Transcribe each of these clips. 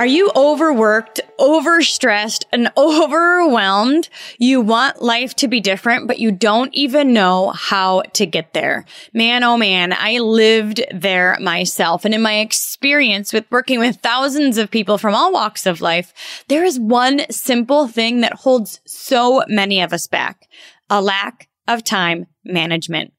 Are you overworked, overstressed, and overwhelmed? You want life to be different, but you don't even know how to get there. Man, oh man, I lived there myself. And in my experience with working with thousands of people from all walks of life, there is one simple thing that holds so many of us back. A lack of time management.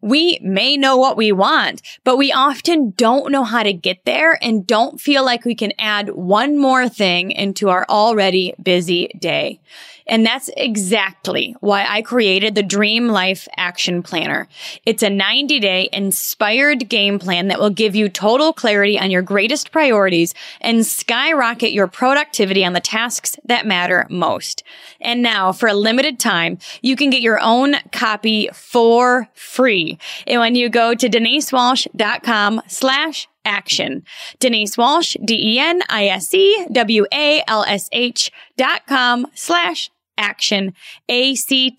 We may know what we want, but we often don't know how to get there and don't feel like we can add one more thing into our already busy day. And that's exactly why I created the Dream Life Action Planner. It's a 90 day inspired game plan that will give you total clarity on your greatest priorities and skyrocket your productivity on the tasks that matter most. And now for a limited time, you can get your own copy for free. And when you go to denisewalsh.com slash action. Denise Walsh, D-E-N-I-S-E-W-A-L-S-H dot com slash action, A-C-T-I-O-N.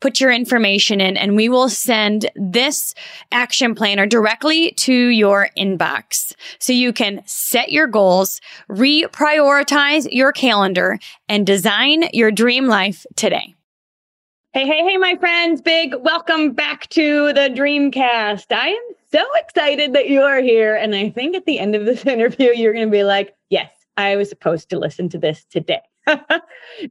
Put your information in and we will send this action planner directly to your inbox. So you can set your goals, reprioritize your calendar and design your dream life today. Hey, hey, hey, my friends. Big welcome back to the Dreamcast. I am so excited that you are here. And I think at the end of this interview, you're going to be like, yes, I was supposed to listen to this today.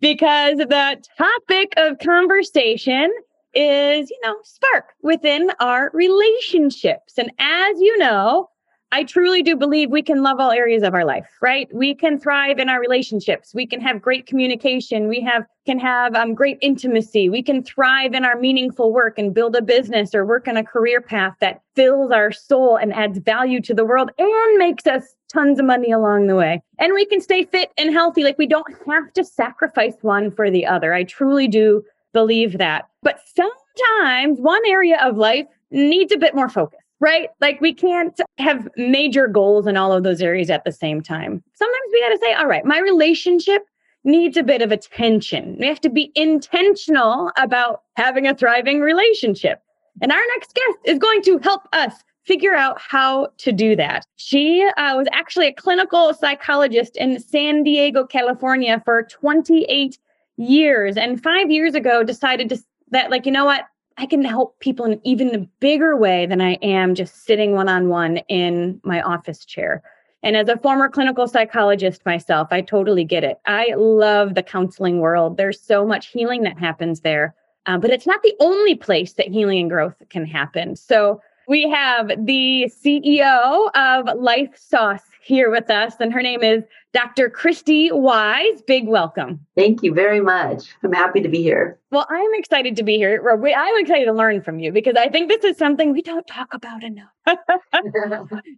because the topic of conversation is, you know, spark within our relationships. And as you know, I truly do believe we can love all areas of our life, right? We can thrive in our relationships. We can have great communication. We have can have um, great intimacy. We can thrive in our meaningful work and build a business or work on a career path that fills our soul and adds value to the world and makes us tons of money along the way. And we can stay fit and healthy. Like we don't have to sacrifice one for the other. I truly do believe that. But sometimes one area of life needs a bit more focus right? Like we can't have major goals in all of those areas at the same time. Sometimes we got to say, all right, my relationship needs a bit of attention. We have to be intentional about having a thriving relationship. And our next guest is going to help us figure out how to do that. She uh, was actually a clinical psychologist in San Diego, California for 28 years. And five years ago, decided to, that, like, you know what? I can help people in even a bigger way than I am just sitting one on one in my office chair. And as a former clinical psychologist myself, I totally get it. I love the counseling world. There's so much healing that happens there, uh, but it's not the only place that healing and growth can happen. So we have the CEO of Life Sauce here with us, and her name is Dr. Christy Wise. Big welcome. Thank you very much. I'm happy to be here. Well, I'm excited to be here. I'm excited to learn from you because I think this is something we don't talk about enough.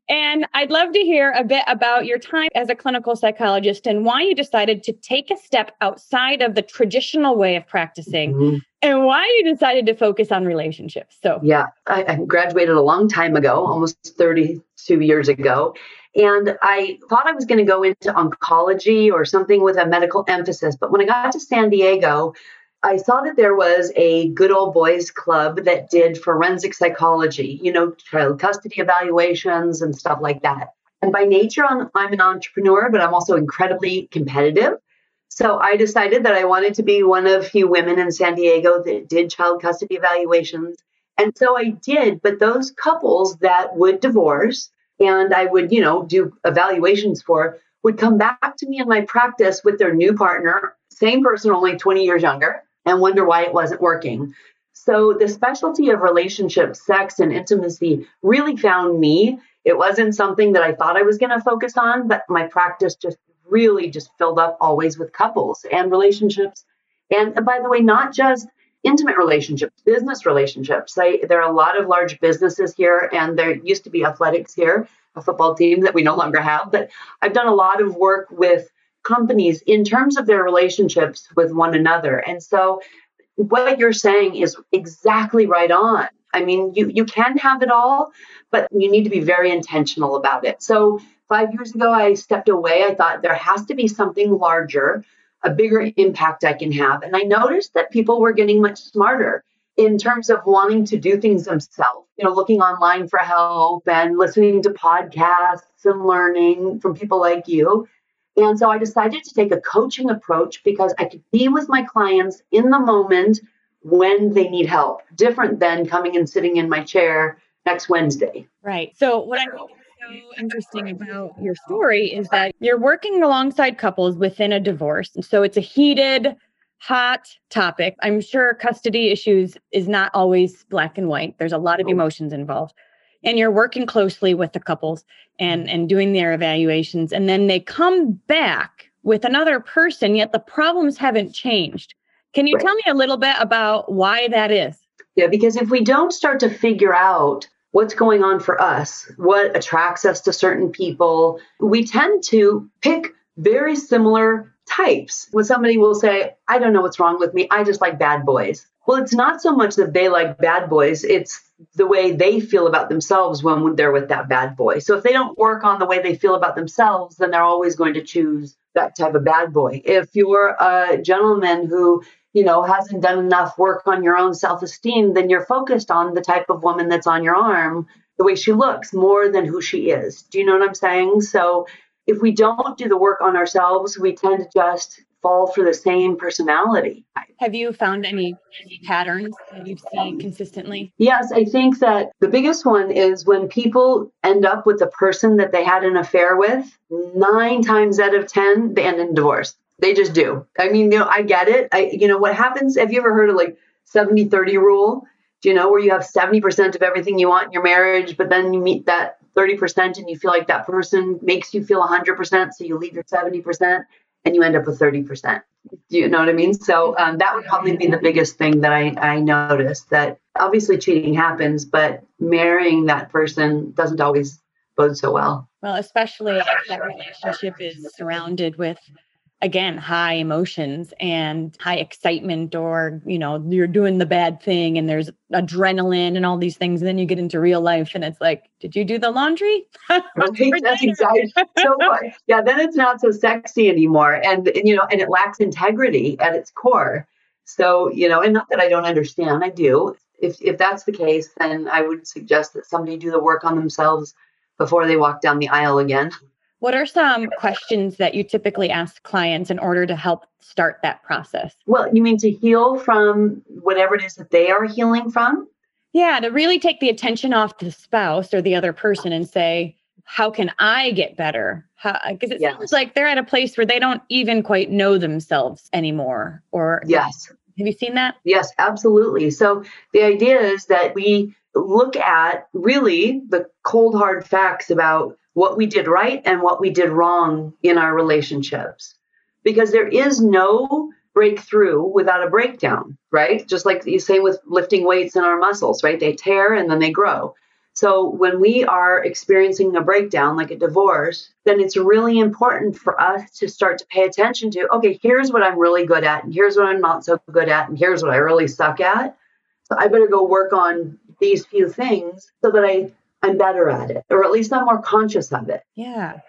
and I'd love to hear a bit about your time as a clinical psychologist and why you decided to take a step outside of the traditional way of practicing mm-hmm. and why you decided to focus on relationships. So, yeah, I, I graduated a long time ago, almost 32 years ago. And I thought I was going to go into oncology or something with a medical emphasis. But when I got to San Diego, I saw that there was a good old boys club that did forensic psychology, you know, child custody evaluations and stuff like that. And by nature, I'm, I'm an entrepreneur, but I'm also incredibly competitive. So I decided that I wanted to be one of few women in San Diego that did child custody evaluations. And so I did. But those couples that would divorce and I would, you know, do evaluations for would come back to me in my practice with their new partner, same person, only 20 years younger, and wonder why it wasn't working. So the specialty of relationship, sex, and intimacy really found me. It wasn't something that I thought I was going to focus on, but my practice just really just filled up always with couples and relationships. And by the way, not just intimate relationships, business relationships. I, there are a lot of large businesses here, and there used to be athletics here, a football team that we no longer have. But I've done a lot of work with companies in terms of their relationships with one another. And so what you're saying is exactly right on. I mean, you, you can have it all, but you need to be very intentional about it. So, five years ago, I stepped away. I thought there has to be something larger, a bigger impact I can have. And I noticed that people were getting much smarter in terms of wanting to do things themselves, you know, looking online for help and listening to podcasts and learning from people like you. And so I decided to take a coaching approach because I could be with my clients in the moment when they need help, different than coming and sitting in my chair next Wednesday. Right. So, what I think is so interesting about your story is that you're working alongside couples within a divorce. And so, it's a heated, hot topic. I'm sure custody issues is not always black and white, there's a lot of emotions involved. And you're working closely with the couples and, mm-hmm. and doing their evaluations. And then they come back with another person, yet the problems haven't changed. Can you right. tell me a little bit about why that is? Yeah, because if we don't start to figure out what's going on for us, what attracts us to certain people, we tend to pick very similar types. When somebody will say, I don't know what's wrong with me, I just like bad boys. Well, it's not so much that they like bad boys, it's the way they feel about themselves when they're with that bad boy. So if they don't work on the way they feel about themselves, then they're always going to choose that type of bad boy. If you're a gentleman who you know hasn't done enough work on your own self-esteem then you're focused on the type of woman that's on your arm the way she looks more than who she is do you know what i'm saying so if we don't do the work on ourselves, we tend to just fall for the same personality. Have you found any patterns that you've seen consistently? Yes, I think that the biggest one is when people end up with a person that they had an affair with, nine times out of 10, they end in divorce. They just do. I mean, you know, I get it. I, you know, what happens, have you ever heard of like 70 30 rule? Do you know where you have 70% of everything you want in your marriage, but then you meet that 30% and you feel like that person makes you feel 100%, so you leave your 70% and you end up with 30%. Do you know what I mean? So um, that would probably be the biggest thing that I, I noticed that obviously cheating happens, but marrying that person doesn't always bode so well. Well, especially if that relationship is surrounded with again high emotions and high excitement or you know you're doing the bad thing and there's adrenaline and all these things. And then you get into real life and it's like did you do the laundry? That's exactly so yeah then it's not so sexy anymore. And, and you know and it lacks integrity at its core. So you know and not that i don't understand i do. If if that's the case then i would suggest that somebody do the work on themselves before they walk down the aisle again what are some questions that you typically ask clients in order to help start that process? Well, you mean to heal from whatever it is that they are healing from? Yeah, to really take the attention off the spouse or the other person and say, how can I get better? Because it yes. sounds like they're at a place where they don't even quite know themselves anymore. Or yes, have you seen that? Yes, absolutely. So the idea is that we look at really the cold hard facts about what we did right and what we did wrong in our relationships. Because there is no breakthrough without a breakdown, right? Just like you say with lifting weights in our muscles, right? They tear and then they grow. So when we are experiencing a breakdown, like a divorce, then it's really important for us to start to pay attention to okay, here's what I'm really good at, and here's what I'm not so good at, and here's what I really suck at. So I better go work on these few things so that I I'm better at it, or at least I'm more conscious of it. Yeah.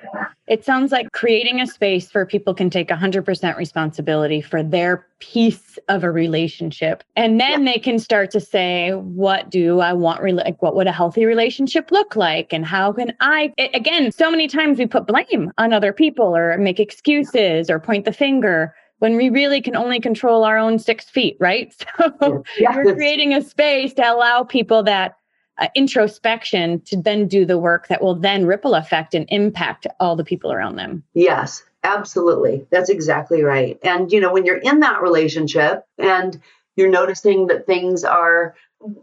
It sounds like creating a space where people can take 100% responsibility for their piece of a relationship. And then yeah. they can start to say, what do I want? Like, what would a healthy relationship look like? And how can I, it, again, so many times we put blame on other people or make excuses or point the finger when we really can only control our own six feet, right? So yeah. we're creating a space to allow people that uh, introspection to then do the work that will then ripple effect and impact all the people around them. Yes, absolutely. That's exactly right. And, you know, when you're in that relationship and you're noticing that things are,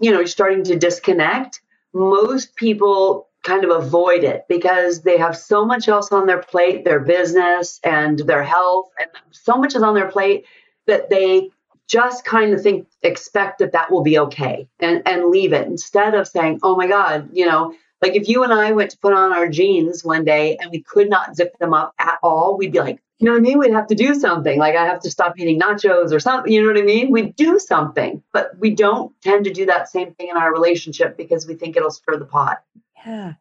you know, starting to disconnect, most people kind of avoid it because they have so much else on their plate their business and their health and so much is on their plate that they just kind of think expect that that will be okay and and leave it instead of saying oh my god you know like if you and i went to put on our jeans one day and we could not zip them up at all we'd be like You know what I mean? We'd have to do something. Like I have to stop eating nachos or something. You know what I mean? we'd do something, but we don't tend to do that same thing in our relationship because we think it'll stir the pot. Yeah.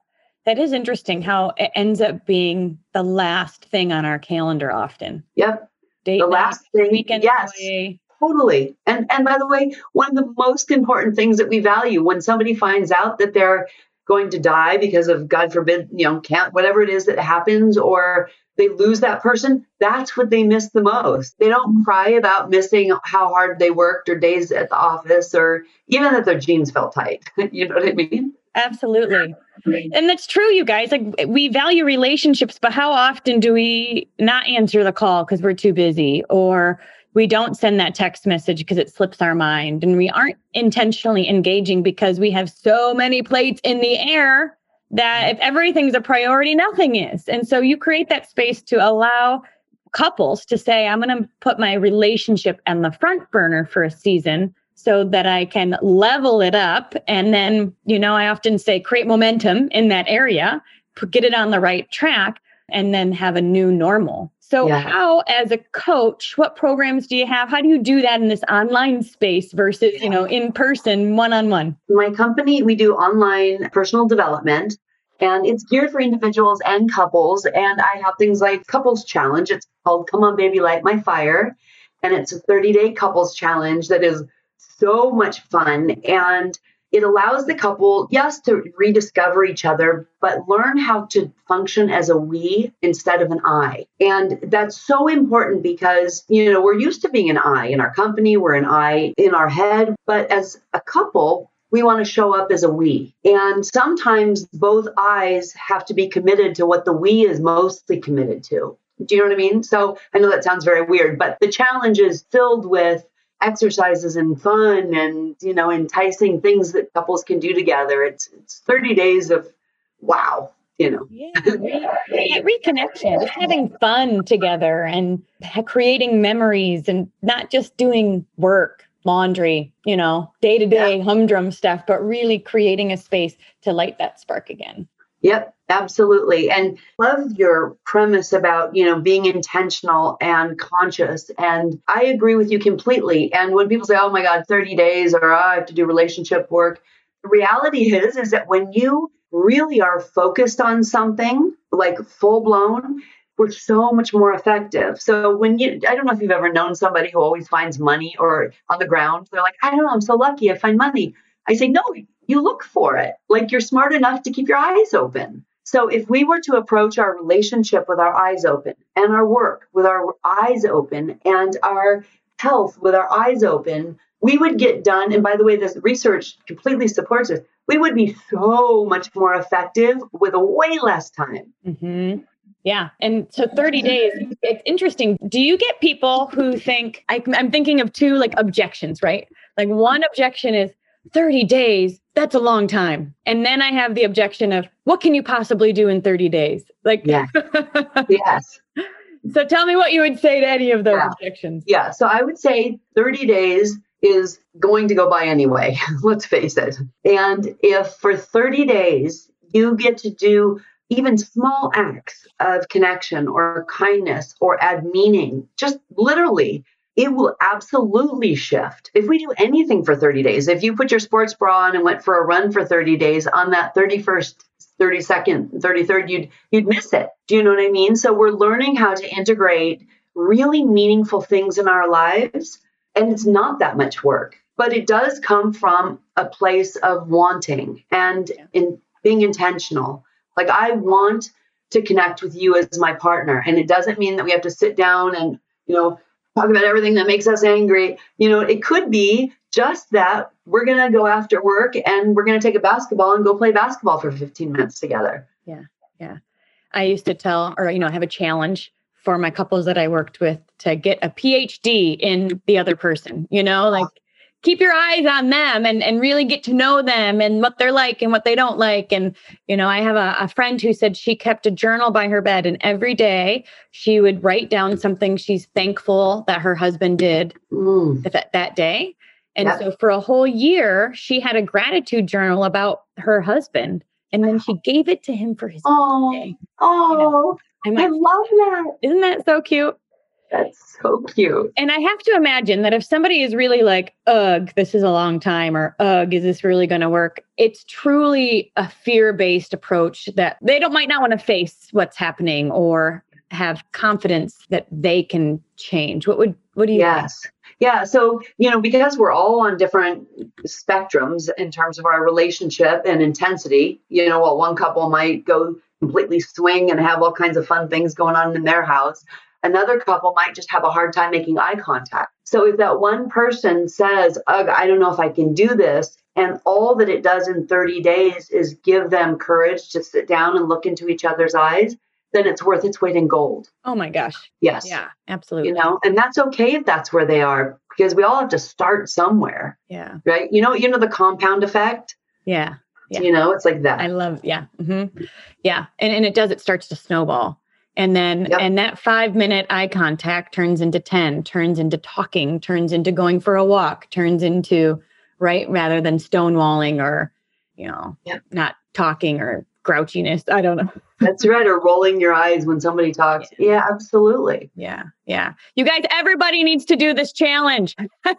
That is interesting how it ends up being the last thing on our calendar often. Yep. Date the night, last thing. weekend yes. away. Totally. And and by the way, one of the most important things that we value when somebody finds out that they're going to die because of God forbid, you know, can't whatever it is that happens or they lose that person, that's what they miss the most. They don't mm-hmm. cry about missing how hard they worked or days at the office or even that their jeans felt tight. you know what I mean? Absolutely. And that's true, you guys. Like we value relationships, but how often do we not answer the call because we're too busy or we don't send that text message because it slips our mind and we aren't intentionally engaging because we have so many plates in the air that if everything's a priority, nothing is. And so you create that space to allow couples to say, I'm going to put my relationship on the front burner for a season so that I can level it up. And then, you know, I often say create momentum in that area, get it on the right track, and then have a new normal. So, yeah. how, as a coach, what programs do you have? How do you do that in this online space versus, you know, in person, one on one? My company, we do online personal development and it's geared for individuals and couples. And I have things like Couples Challenge. It's called Come On Baby Light My Fire. And it's a 30 day couples challenge that is so much fun. And it allows the couple, yes, to rediscover each other, but learn how to function as a we instead of an I. And that's so important because, you know, we're used to being an I in our company, we're an I in our head, but as a couple, we want to show up as a we. And sometimes both eyes have to be committed to what the we is mostly committed to. Do you know what I mean? So I know that sounds very weird, but the challenge is filled with exercises and fun and you know enticing things that couples can do together. It's it's 30 days of wow you know. Yeah re- reconnection just having fun together and creating memories and not just doing work laundry you know day-to-day humdrum stuff but really creating a space to light that spark again Yep, absolutely. And love your premise about, you know, being intentional and conscious. And I agree with you completely. And when people say, oh my God, 30 days or oh, I have to do relationship work, the reality is, is that when you really are focused on something like full blown, we're so much more effective. So when you, I don't know if you've ever known somebody who always finds money or on the ground, they're like, I don't know, I'm so lucky I find money. I say, no, you look for it. Like you're smart enough to keep your eyes open. So if we were to approach our relationship with our eyes open and our work with our eyes open and our health with our eyes open, we would get done. And by the way, this research completely supports this. We would be so much more effective with way less time. Mm-hmm. Yeah. And so 30 days, it's interesting. Do you get people who think, I, I'm thinking of two like objections, right? Like one objection is, 30 days, that's a long time. And then I have the objection of what can you possibly do in 30 days? Like, yeah. yes. So tell me what you would say to any of those yeah. objections. Yeah. So I would say 30 days is going to go by anyway. Let's face it. And if for 30 days you get to do even small acts of connection or kindness or add meaning, just literally it will absolutely shift. If we do anything for 30 days, if you put your sports bra on and went for a run for 30 days on that 31st, 32nd, 33rd, you'd you'd miss it. Do you know what I mean? So we're learning how to integrate really meaningful things in our lives and it's not that much work, but it does come from a place of wanting and in being intentional. Like I want to connect with you as my partner and it doesn't mean that we have to sit down and you know talk about everything that makes us angry. You know, it could be just that we're going to go after work and we're going to take a basketball and go play basketball for 15 minutes together. Yeah. Yeah. I used to tell, or, you know, I have a challenge for my couples that I worked with to get a PhD in the other person, you know, like keep your eyes on them and, and really get to know them and what they're like and what they don't like. And, you know, I have a, a friend who said she kept a journal by her bed and every day she would write down something she's thankful that her husband did mm. that, that day. And so for a whole year, she had a gratitude journal about her husband. And then she gave it to him for his oh, birthday. Oh. You know? I love that. isn't that so cute? That's so cute. And I have to imagine that if somebody is really like, ugh, this is a long time, or ugh, is this really going to work? It's truly a fear based approach that they don't might not want to face what's happening or have confidence that they can change. What would, what do you think? Yes. Yeah. So, you know, because we're all on different spectrums in terms of our relationship and intensity, you know, while one couple might go completely swing and have all kinds of fun things going on in their house, another couple might just have a hard time making eye contact. So, if that one person says, Ugh, I don't know if I can do this, and all that it does in 30 days is give them courage to sit down and look into each other's eyes, then it's worth its weight in gold. Oh my gosh. Yes. Yeah, absolutely. You know, and that's okay if that's where they are because we all have to start somewhere, Yeah. right? You know, you know the compound effect. Yeah. Yeah. You know, it's like that. I love, yeah. hmm Yeah. And, and it does, it starts to snowball. And then, Yep. and that five minute eye contact turns into 10, turns into talking, turns into going for a walk, turns into, right, rather than stonewalling or, you know, Yep. not talking or grouchiness. I don't know. That's right. Or rolling your eyes when somebody talks. Yeah, absolutely. Yeah. Yeah. You guys, everybody needs to do this challenge. no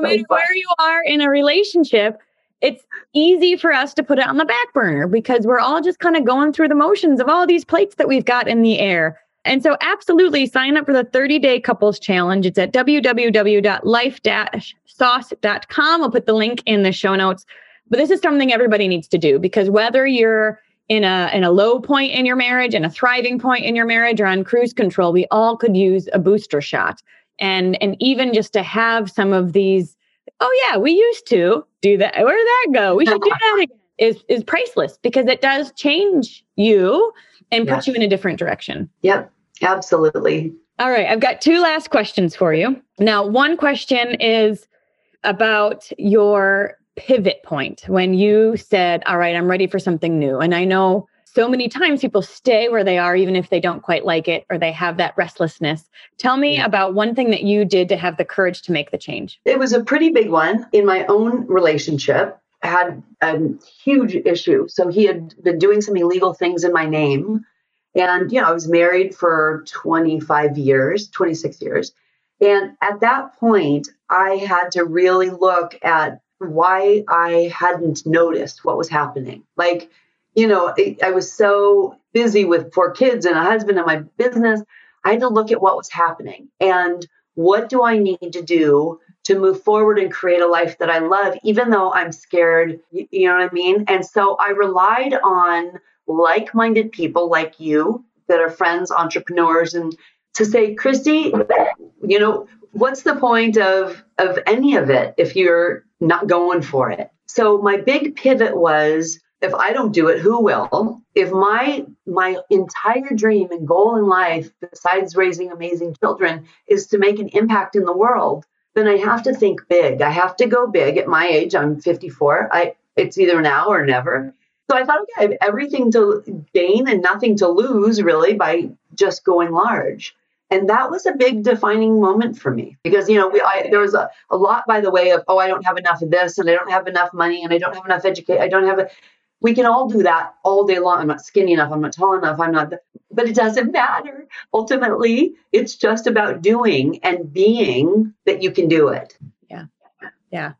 matter fun. where you are in a relationship, it's easy for us to put it on the back burner because we're all just kind of going through the motions of all these plates that we've got in the air. And so, absolutely sign up for the 30 day couples challenge. It's at www.life-sauce.com. I'll put the link in the show notes. But this is something everybody needs to do because whether you're in a in a low point in your marriage and a thriving point in your marriage or on cruise control, we all could use a booster shot. And and even just to have some of these, oh yeah, we used to do that. Where did that go? We should do that again. Is is priceless because it does change you and put you in a different direction. Yep, absolutely. All right, I've got two last questions for you. Now, one question is about your pivot point when you said, All right, I'm ready for something new. And I know so many times people stay where they are, even if they don't quite like it or they have that restlessness. Tell me about one thing that you did to have the courage to make the change. It was a pretty big one in my own relationship. I had a huge issue. So he had been doing some illegal things in my name. And, you know, I was married for 25 years, 26 years. And at that point, I had to really look at why I hadn't noticed what was happening. Like, you know, I, I was so busy with four kids and a husband and my business. I had to look at what was happening and what do I need to do to move forward and create a life that I love, even though I'm scared. y- You know what I mean? And so I relied on like minded people like you that are friends, entrepreneurs, and to say, Christy, you know, what's the point of, of any of it if you're not going for it? So my big pivot was if I don't do it, who will? If my my entire dream and goal in life, besides raising amazing children, is to make an impact in the world, then I have to think big. I have to go big. At my age, I'm 54. I it's either now or never. So I thought, okay, I have everything to gain and nothing to lose, really, by just going large. And that was a big defining moment for me because, you know, we, I, there was a, a lot by the way of, oh, I don't have enough of this and I don't have enough money and I don't have enough education. I don't have a, we can all do that all day long. I'm not skinny enough. I'm not tall enough. I'm not, but it doesn't matter. Ultimately, it's just about doing and being that you can do it. Yeah. Yeah.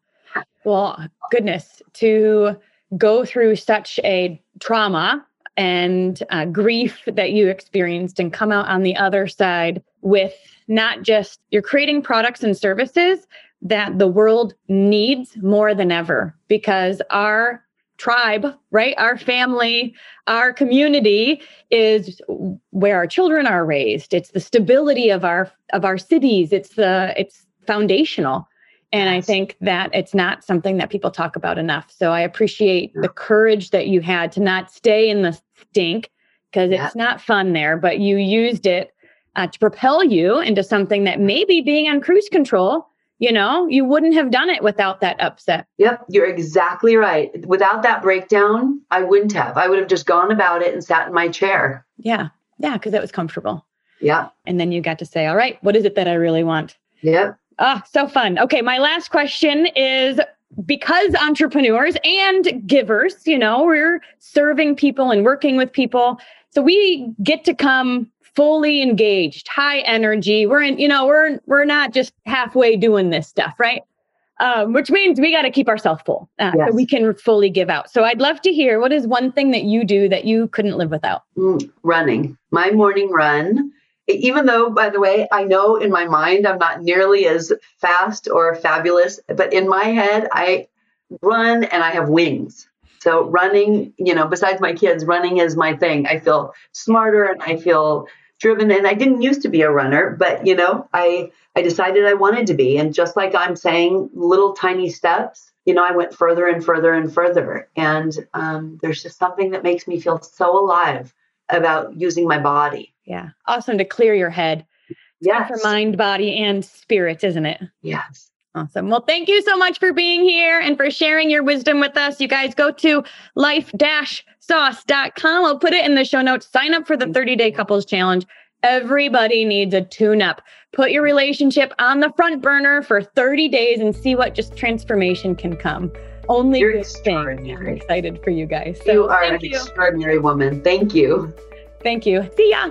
Well, goodness, to go through such a trauma and uh, grief that you experienced and come out on the other side with not just you're creating products and services that the world needs more than ever because our tribe, right? Our family, our community is where our children are raised. It's the stability of our of our cities. It's the it's foundational. And I think that it's not something that people talk about enough. So I appreciate the courage that you had to not stay in the stink because Yeah. it's not fun there, but you used it uh, to propel you into something that maybe being on cruise control, you know, you wouldn't have done it without that upset. Yep, you're exactly right. Without that breakdown, I wouldn't have. I would have just gone about it and sat in my chair. Yeah. Yeah. Because it was comfortable. Yeah, And then you got to say, all right, what is it that I really want? yep. Ah, so fun. Okay, my last question is because entrepreneurs and givers, you know, we're serving people and working with people. So we get to come fully engaged, high energy. We're in, you know, we're we're not just halfway doing this stuff, right? Um, which means we got to keep ourselves full uh, yes. so we can fully give out. So I'd love to hear what is one thing that you do that you couldn't live without? Mm, running. My morning run. Even though, by the way, I know in my mind I'm not nearly as fast or fabulous, but in my head, I run and I have wings. So running, you know, besides my kids, running is my thing. I feel smarter and I feel driven and I didn't used to be a runner, but you know, I I decided I wanted to be and just like I'm saying little tiny steps, you know, I went further and further and further and um, there's just something that makes me feel so alive about using my body. Yeah. Awesome to clear your head. Yes. For mind, body, and spirit, isn't it? Yes. Awesome. Well, thank you so much for being here and for sharing your wisdom with us. You guys go to life-sauce.com. I'll put it in the show notes. Sign up for the 30 day couples challenge. Everybody needs a tune up. Put your relationship on the front burner for 30 days and see what just transformation can come. Only You're good. I'm excited for you guys. So you are an you. extraordinary woman. Thank you. Thank you. See ya.